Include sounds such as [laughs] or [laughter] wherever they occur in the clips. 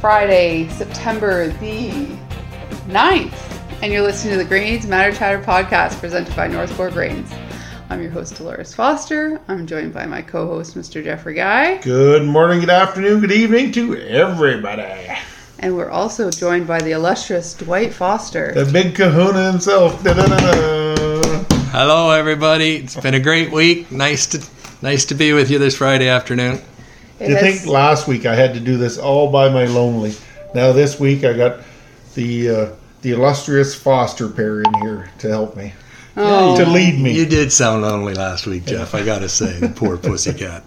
is Friday, September the 9th, and you're listening to the Grains Matter Chatter podcast presented by Northport Grains. I'm your host, Dolores Foster. I'm joined by my co host, Mr. Jeffrey Guy. Good morning, good afternoon, good evening to everybody. And we're also joined by the illustrious Dwight Foster. The big kahuna himself. Da-da-da-da. Hello, everybody. It's been a great week. Nice to nice to be with you this Friday afternoon. It you has- think last week I had to do this all by my lonely? Now this week I got the uh, the illustrious Foster pair in here to help me oh, to lead me. You did sound lonely last week, Jeff. I gotta say, the poor [laughs] pussycat.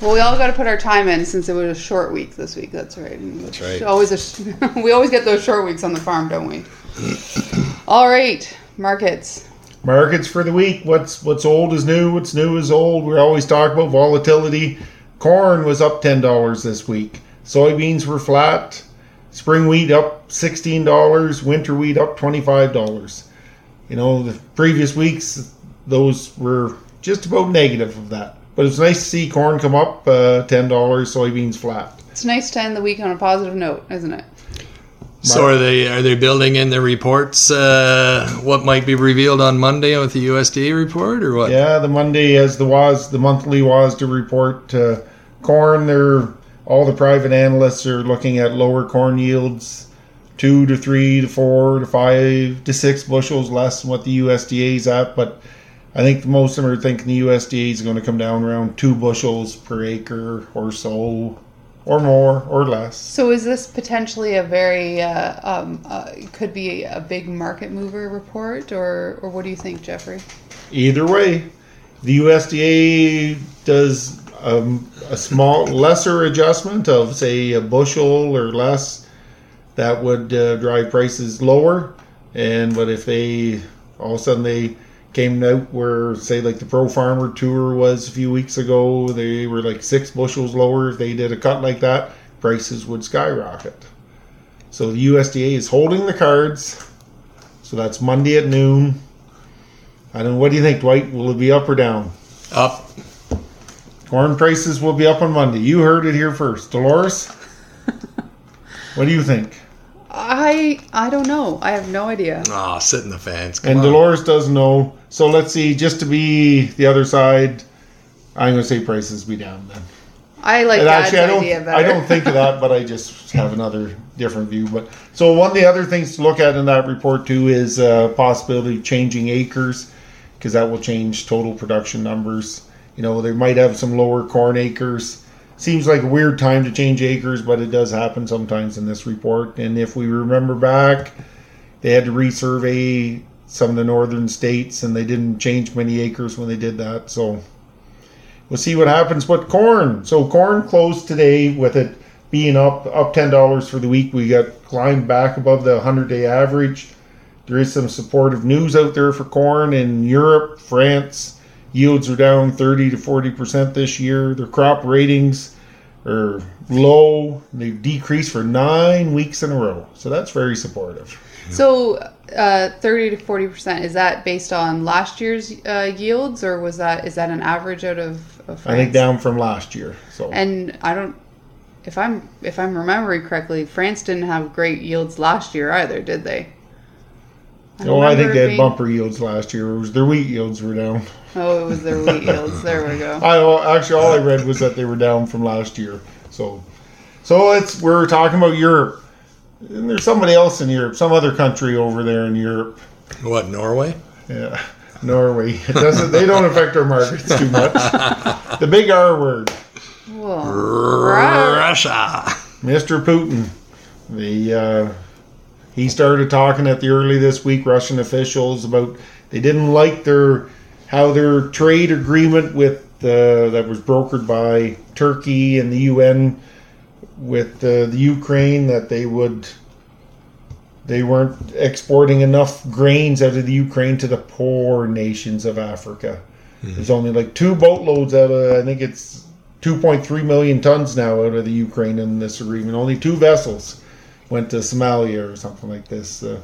well, we all got to put our time in since it was a short week this week. That's right. That's right. Always a sh- [laughs] we always get those short weeks on the farm, don't we? [coughs] all right, markets. Markets for the week. What's what's old is new. What's new is old. We always talk about volatility. Corn was up ten dollars this week. Soybeans were flat. Spring wheat up sixteen dollars. Winter wheat up twenty five dollars. You know the previous weeks those were just about negative of that. But it's nice to see corn come up uh, ten dollars. Soybeans flat. It's nice to end the week on a positive note, isn't it? So are they are they building in the reports? Uh, what might be revealed on Monday with the USDA report, or what? Yeah, the Monday as the was the monthly WASDE report. Uh, corn, they're all the private analysts are looking at lower corn yields, two to three to four to five to six bushels less than what the USDA is at. But I think most of them are thinking the USDA is going to come down around two bushels per acre or so, or more or less. So is this potentially a very uh, um, uh, could be a big market mover report, or or what do you think, Jeffrey? Either way, the USDA does um, a small, lesser adjustment of say a bushel or less. That would uh, drive prices lower. And but if they all of a sudden they came out where say like the Pro Farmer Tour was a few weeks ago, they were like six bushels lower. If they did a cut like that, prices would skyrocket. So the USDA is holding the cards. So that's Monday at noon. I don't know. What do you think, Dwight? Will it be up or down? Up. Corn prices will be up on Monday. You heard it here first. Dolores? [laughs] what do you think? I I don't know. I have no idea. Oh, sit in the fans. Come And on. Dolores doesn't know. So let's see, just to be the other side, I'm going to say prices be down then. I like And actually, I don't, better. I don't think of that, but I just have another different view. But so one of the other things to look at in that report too is uh, possibility of changing acres, because that will change total production numbers. You know, they might have some lower corn acres. Seems like a weird time to change acres, but it does happen sometimes in this report. And if we remember back, they had to resurvey some of the northern states, and they didn't change many acres when they did that. So we'll see what happens. But corn, so corn closed today with it being up up ten dollars for the week. We got climbed back above the hundred day average. There is some supportive news out there for corn in Europe, France. Yields are down thirty to forty percent this year. Their crop ratings are low. They've decreased for nine weeks in a row, so that's very supportive. So, uh, thirty to forty percent is that based on last year's uh, yields, or was that is that an average out of, of? I think down from last year. So And I don't. If I'm if I'm remembering correctly, France didn't have great yields last year either, did they? don't Oh, I think they had being- bumper yields last year. It was their wheat yields were down. Oh, it was their wheat yields. There we go. [laughs] I actually all I read was that they were down from last year. So, so it's we're talking about Europe. And there's somebody else in Europe, some other country over there in Europe. What Norway? Yeah, Norway. It doesn't. They don't affect our markets too much. The big R word, Whoa. Russia. Mr. Putin. The uh, he started talking at the early this week Russian officials about they didn't like their how their trade agreement with uh, that was brokered by Turkey and the UN with uh, the Ukraine that they would they weren't exporting enough grains out of the Ukraine to the poor nations of Africa. There's only like two boatloads out of I think it's 2.3 million tons now out of the Ukraine in this agreement. Only two vessels went to Somalia or something like this. Uh,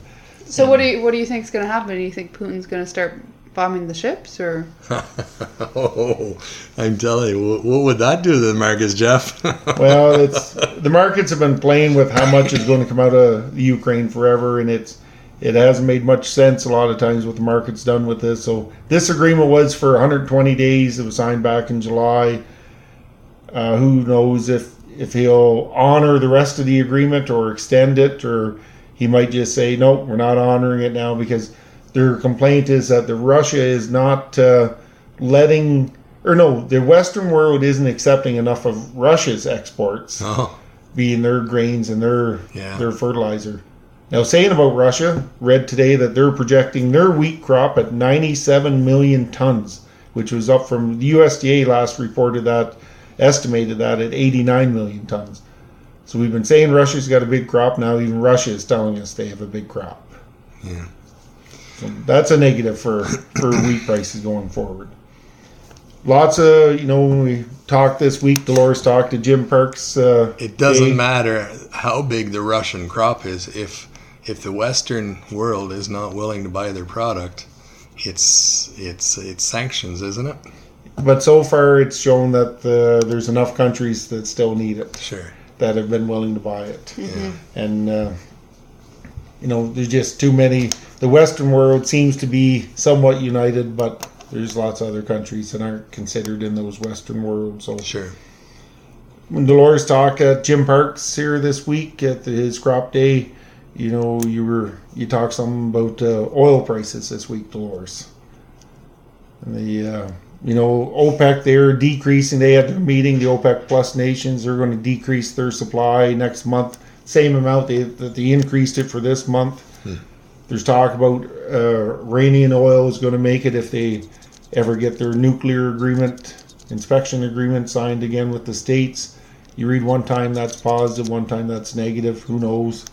So what do you what do you think is going to happen? Do you think Putin's going to start bombing the ships, or [laughs] oh, I'm telling you, what, what would that do to the markets, Jeff? [laughs] well, it's the markets have been playing with how much is going to come out of Ukraine forever, and it's it hasn't made much sense a lot of times what the market's done with this. So this agreement was for 120 days. It was signed back in July. Uh, who knows if if he'll honor the rest of the agreement or extend it, or he might just say no, we're not honoring it now because their complaint is that the Russia is not uh, letting, or no, the Western world isn't accepting enough of Russia's exports, oh, being their grains and their Yeah. their fertilizer. Now, saying about Russia, read today that they're projecting their wheat crop at 97 million tons, which was up from the USDA last reported that estimated that at 89 million tons. So we've been saying Russia's got a big crop. Now even Russia is telling us they have a big crop. Yeah. So that's a negative for for wheat prices going forward. Lots of you know when we talked this week, Dolores talked to Jim Perks. Uh, it doesn't day. matter how big the Russian crop is if if the Western world is not willing to buy their product. It's it's it's sanctions, isn't it? But so far, it's shown that uh, there's enough countries that still need it Sure. that have been willing to buy it, Yeah. and uh, you know there's just too many. The Western world seems to be somewhat united, but there's lots of other countries that aren't considered in those Western worlds. So Sure. when Dolores talked at Jim Parks here this week at the, his crop day, you know, you were you talked something about uh, oil prices this week, Dolores. And the uh, you know OPEC they're decreasing. They had their meeting. The OPEC Plus nations they're going to decrease their supply next month, same amount they, that they increased it for this month. There's talk about uh, Iranian oil is going to make it if they ever get their nuclear agreement inspection agreement signed again with the states. You read one time that's positive, one time that's negative. Who knows?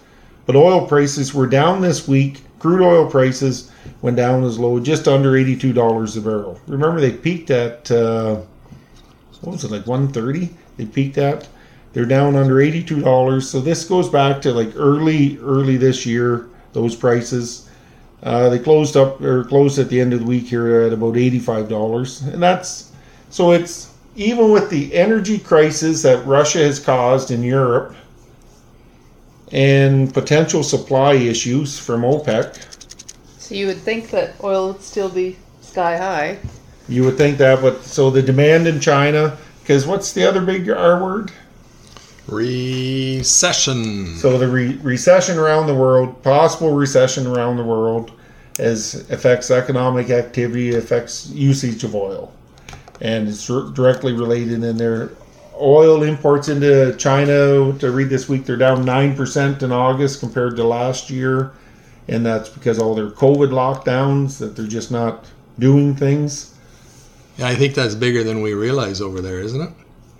But oil prices were down this week. Crude oil prices went down as low, just under eighty-two dollars a barrel. Remember, they peaked at uh, what was it like one thirty? They peaked at. They're down under eighty-two dollars. So this goes back to like early, early this year. Those prices. Uh, they closed up or closed at the end of the week here at about eighty-five dollars, and that's so it's even with the energy crisis that Russia has caused in Europe and potential supply issues from OPEC, so you would think that oil would still be sky high. you would think that. But so the demand in China, because what's the other big R word? Recession. So the re- recession around the world, possible recession around the world, as affects economic activity, affects usage of oil, and it's r- directly related in there. Oil imports into China, to read this week, they're down nine percent in August compared to last year, and that's because all their COVID lockdowns that they're just not doing things. Yeah, I think that's bigger than we realize over there, isn't it?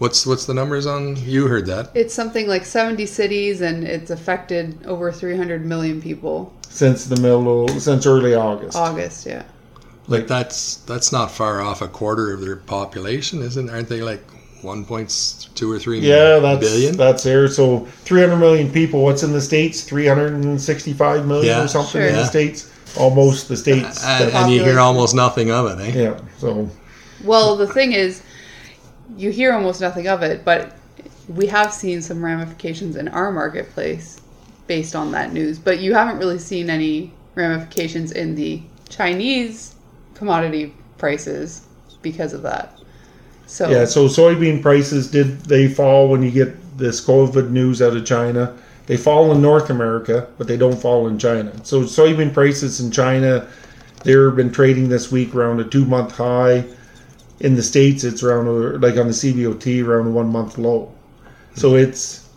What's what's the numbers on? You heard that? It's something like 70 cities, and it's affected over 300 million people. Since the middle, since early August. August, yeah. Like that's that's not far off a quarter of their population, isn't? Aren't they like one point two or three Yeah, that's billion? that's there. So 300 million people. What's in the states? 365 million Yeah. or something Sure. in the states. Almost the states. and, and you hear almost nothing of it, eh? yeah. So Well, the thing is, you hear almost nothing of it, but we have seen some ramifications in our marketplace based on that news. But you haven't really seen any ramifications in the Chinese commodity prices because of that. So, yeah. So soybean prices did they fall when you get this COVID news out of China? They fall in North America, but they don't fall in China. So soybean prices in China, they've been trading this week around a two month high. In the states, it's around like on the CBOT around one month low. So it's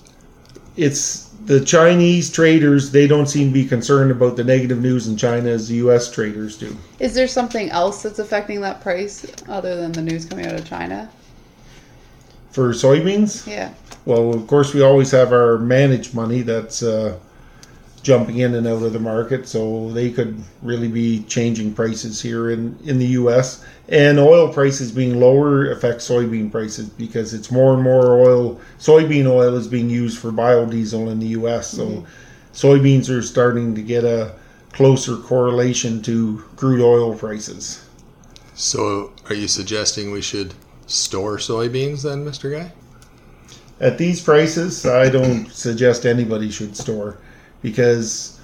it's the Chinese traders. They don't seem to be concerned about the negative news in China as the U.S. traders do. is there something else that's affecting that price other than the news coming out of China? For soybeans, Yeah. well, of course, we always have our managed money that's uh, jumping in and out of the market, so they could really be changing prices here in in the U.S. And oil prices being lower affects soybean prices because it's more and more oil. Soybean oil is being used for biodiesel in the U.S. So mm-hmm. soybeans are starting to get a closer correlation to crude oil prices. So, are you suggesting we should store soybeans then, Mr. Guy? At these prices, I don't suggest anybody should store because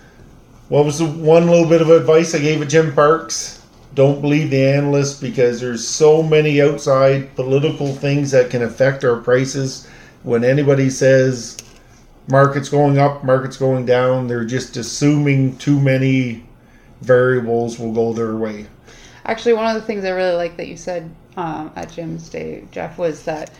what was the one little bit of advice I gave at Jim Parks? Don't believe the analysts because there's so many outside political things that can affect our prices. When anybody says market's going up, market's going down, they're just assuming too many variables will go their way. Actually, one of the things I really like that you said um, at Jim's Day, Jeff, was that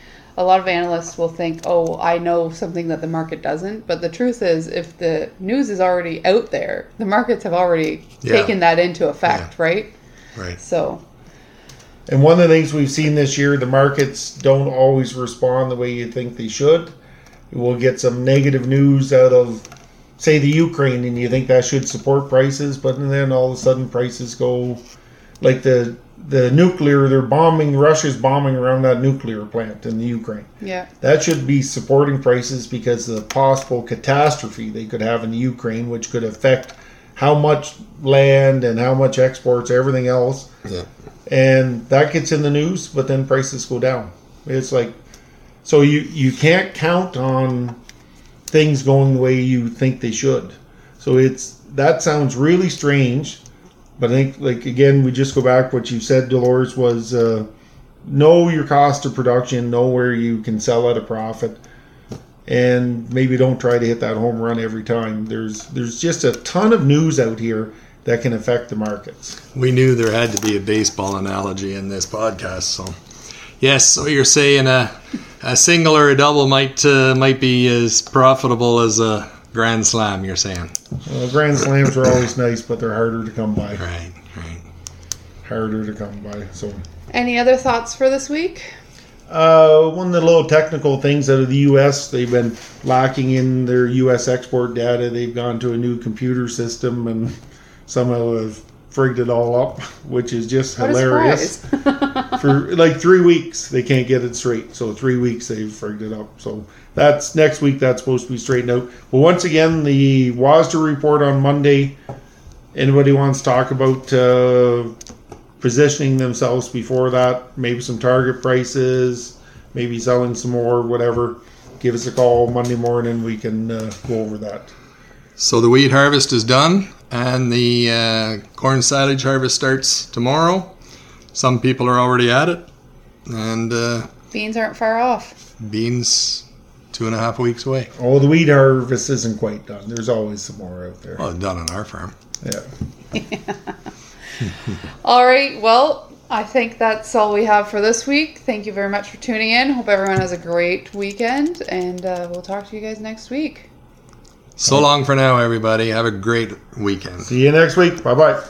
a lot of analysts will think, oh, I know something that the market doesn't. But the truth is, if the news is already out there, the markets have already Yeah. taken that into effect, right? Right. So, And one of the things we've seen this year, the markets don't always respond the way you think they should. We'll get some negative news out of, say, the Ukraine, and you think that should support prices, but then all of a sudden prices go, like the the nuclear. They're bombing. Russia's bombing around that nuclear plant in the Ukraine. yeah. That should be supporting prices because of the possible catastrophe they could have in the Ukraine, which could affect how much land and how much exports, everything else Yeah. and that gets in the news, but then prices go down. It's like so you you can't count on things going the way you think they should. So it's that sounds really strange, but I think like again we just go back what you said, Dolores was uh, know your cost of production, know where you can sell at a profit, and maybe don't try to hit that home run every time. There's there's just a ton of news out here that can affect the markets. We knew there had to be a baseball analogy in this podcast, so yes. So you're saying a, a single or a double might uh, might be as profitable as a grand slam. You're saying, Well, grand slams are always nice, but they're harder to come by. right? Right. Harder to come by. So, Any other thoughts for this week? uh, one of the little technical things out of the U.S. They've been lacking in their U.S. export data. They've gone to a new computer system and somehow have frigged it all up, which is just What hilarious. For like three weeks, they can't get it straight. So three weeks they've frigged it up. So that's next week. That's supposed to be straightened out. But once again, the WASDE report on Monday. Anybody wants to talk about uh, positioning themselves before that? Maybe some target prices, maybe selling some more, whatever. Give us a call Monday morning. We can uh, go over that. So the wheat harvest is done, and the uh, corn silage harvest starts tomorrow. Some people are already at it, and uh, Beans aren't far off. beans two and a half weeks away. Oh, the wheat harvest isn't quite done. There's always some more out there. Well, done on our farm. Yeah. [laughs] All right. Well, I think that's all we have for this week. Thank you very much for tuning in. Hope everyone has a great weekend, and uh, we'll talk to you guys next week. So long for now, everybody. Have a great weekend. See you next week. Bye bye.